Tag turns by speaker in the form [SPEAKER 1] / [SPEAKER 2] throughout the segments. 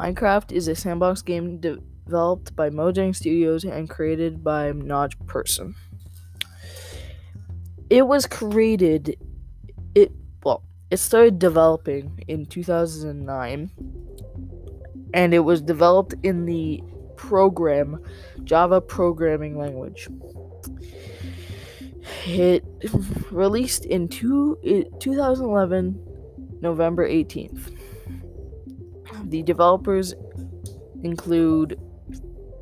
[SPEAKER 1] Minecraft is a sandbox game developed by Mojang Studios and created by Notch Persson. It was created it well, it started developing in 2009 and it was developed in the program Java programming language. It released in two, 2011 November 18th. The developers include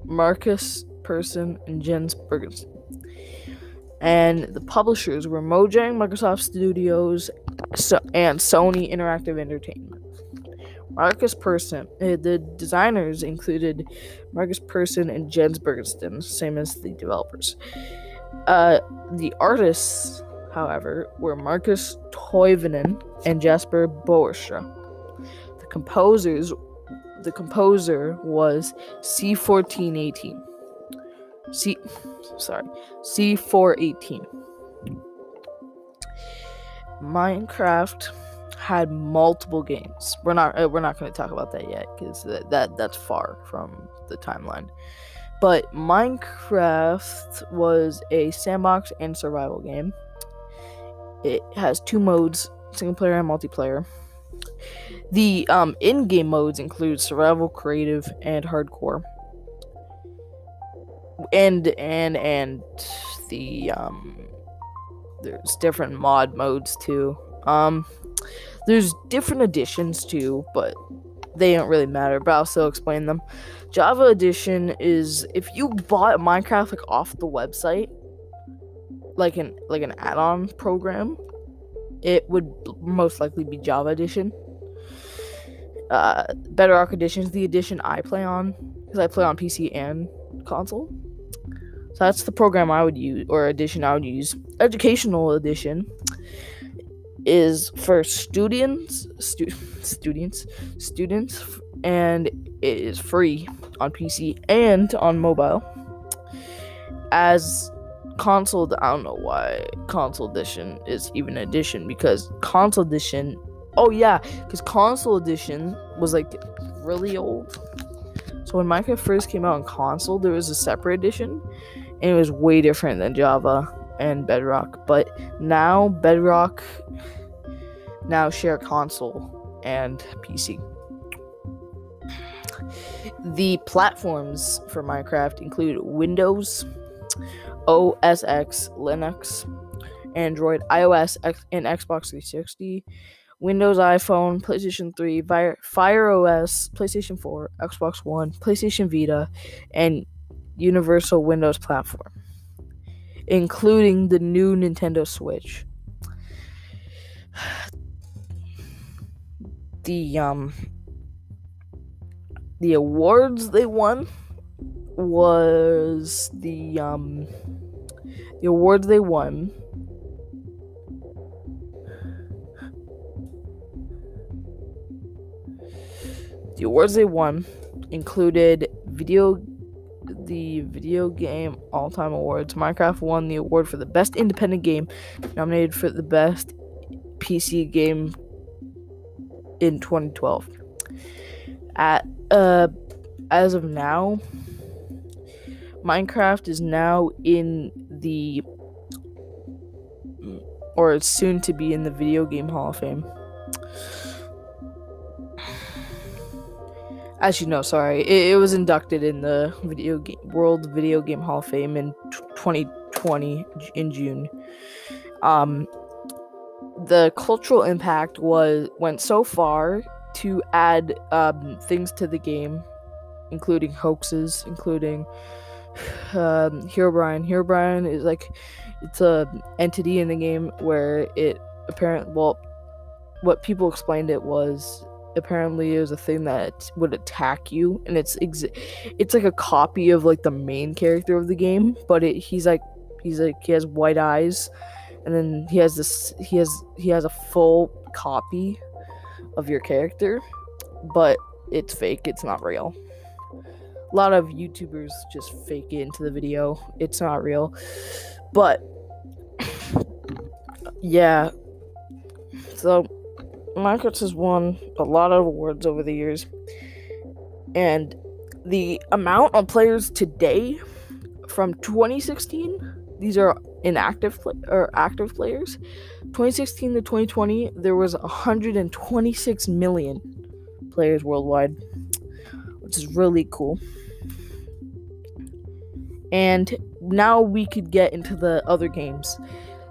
[SPEAKER 1] Markus Persson and Jens Bergensten. And the publishers were Mojang, Microsoft Studios, and Sony Interactive Entertainment. Markus Persson, uh, the designers included Markus Persson and Jens Bergensten, same as the developers. Uh, the artists, however, were Markus Toivonen and Jasper Boerstra. Composers the composer was C1418. C sorry, C418. Minecraft had multiple games. We're not uh, we're not going to talk about that yet cuz that, that that's far from the timeline. But Minecraft was a sandbox and survival game. It has two modes, single player and multiplayer. The um, in-game modes include survival, creative, and hardcore. And and and the um, there's different mod modes too. Um, there's different editions too, but they don't really matter. But I'll still explain them. Java Edition is if you bought Minecraft like off the website, like an like an add-on program, it would most likely be Java Edition uh, Bedrock Edition is the edition I play on because I play on PC and console. So that's the program I would use or edition I would use. Educational edition is for students, stu- students, students, and it is free on PC and on mobile. As console, I don't know why console edition is even edition because console edition Oh yeah, because console edition was like really old. So when Minecraft first came out on console, there was a separate edition, and it was way different than Java and Bedrock. But now Bedrock now share console and PC. The platforms for Minecraft include Windows, OS X, Linux, Android, iOS, and Xbox 360, Windows, iPhone, PlayStation 3, Fire OS, PlayStation 4, Xbox One, PlayStation Vita, and Universal Windows platform, including the new Nintendo Switch. The um the awards they won was the um the awards they won The awards they won included video the video game all-time awards. Minecraft won the award for the best independent game, nominated for the best PC game in 2012. At uh as of now, Minecraft is now in the or it's soon to be in the Video Game Hall of Fame. As you know, sorry, it, it was inducted in the video game, World Video Game Hall of Fame in t- 2020 in June. Um, the cultural impact was went so far to add um, things to the game, including hoaxes, including um. Herobrine is like it's a entity in the game where it apparently well, what people explained it was apparently is a thing that would attack you and it's ex- it's like a copy of like the main character of the game but it, he's like he's like he has white eyes and then he has this he has he has a full copy of your character but it's fake it's not real. A lot of youtubers just fake it into the video it's not real but yeah. So Minecraft has won a lot of awards over the years. And the amount of players today from 2016, these are inactive or active players. 2016 to 2020, there was 126 million players worldwide, which is really cool. And now we could get into the other games.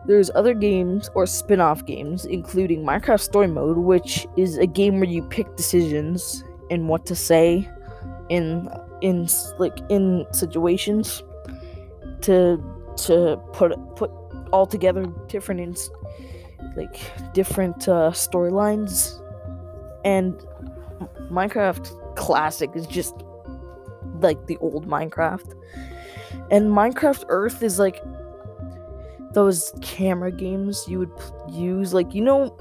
[SPEAKER 1] There's other games or spin-off games, including Minecraft Story Mode, which is a game where you pick decisions and what to say in in like in situations to to put put all together different in, like different uh, storylines. And Minecraft Classic is just like the old Minecraft. And Minecraft Earth is like those camera games you would use like you know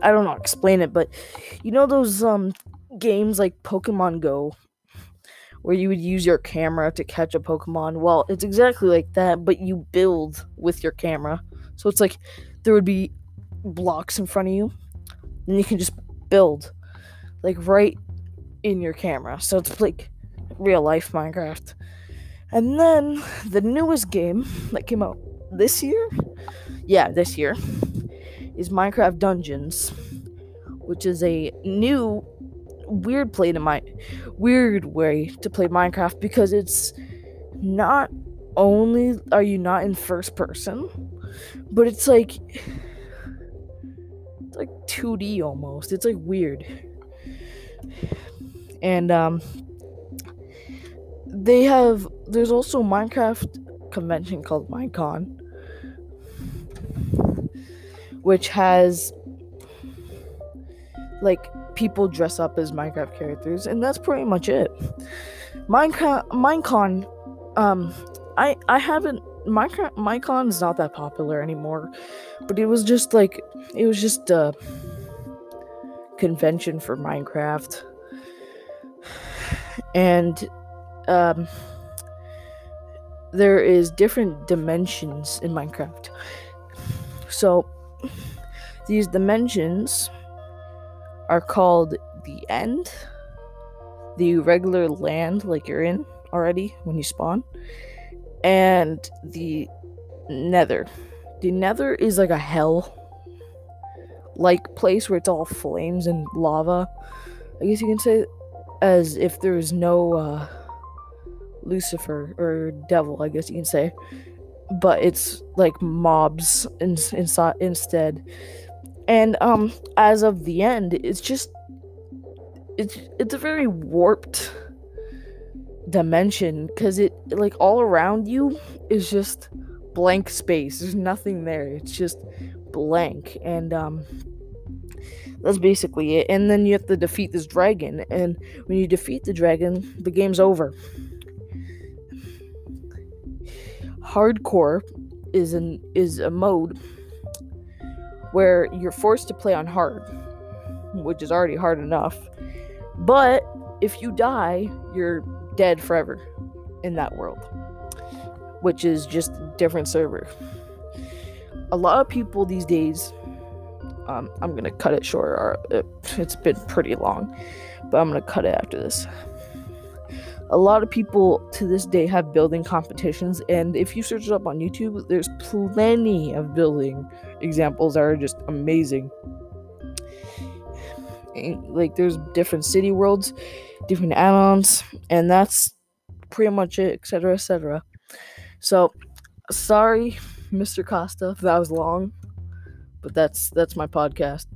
[SPEAKER 1] I don't know how to explain it but you know those um games like Pokemon Go where you would use your camera to catch a Pokemon. Well, it's exactly like that, but you build with your camera. So it's like there would be blocks in front of you, and you can just build like right in your camera. So it's like real life Minecraft. And then the newest game that came out this year, yeah, this year, is Minecraft Dungeons, which is a new weird play to my weird way to play Minecraft because it's not only are you not in first person, but it's like it's like 2D almost. It's like weird. And um they have there's also Minecraft convention called Minecon which has like people dress up as Minecraft characters, and that's pretty much it. Minecraft, Minecon, um, I I haven't Minecraft is not that popular anymore, but it was just like it was just a convention for Minecraft, and um, there is different dimensions in Minecraft. So these dimensions are called the end, the regular land like you're in already when you spawn, and the nether. The nether is like a hell like place where it's all flames and lava. I guess you can say as if there's no uh, Lucifer or devil, I guess you can say. But it's like mobs in, inside instead. And um as of the end it's just it's it's a very warped dimension because it like all around you is just blank space. There's nothing there. It's just blank. And um that's basically it. And then you have to defeat this dragon. And when you defeat the dragon the game's over hardcore is an is a mode where you're forced to play on hard, which is already hard enough. But if you die, you're dead forever in that world, which is just different server. A lot of people these days, um, I'm gonna cut it short. Or it, it's been pretty long, but I'm gonna cut it after this a lot of people to this day have building competitions and if you search it up on youtube there's plenty of building examples that are just amazing. And, like there's different city worlds different add-ons and that's pretty much it etc etc so sorry mr costa if that was long but that's that's my podcast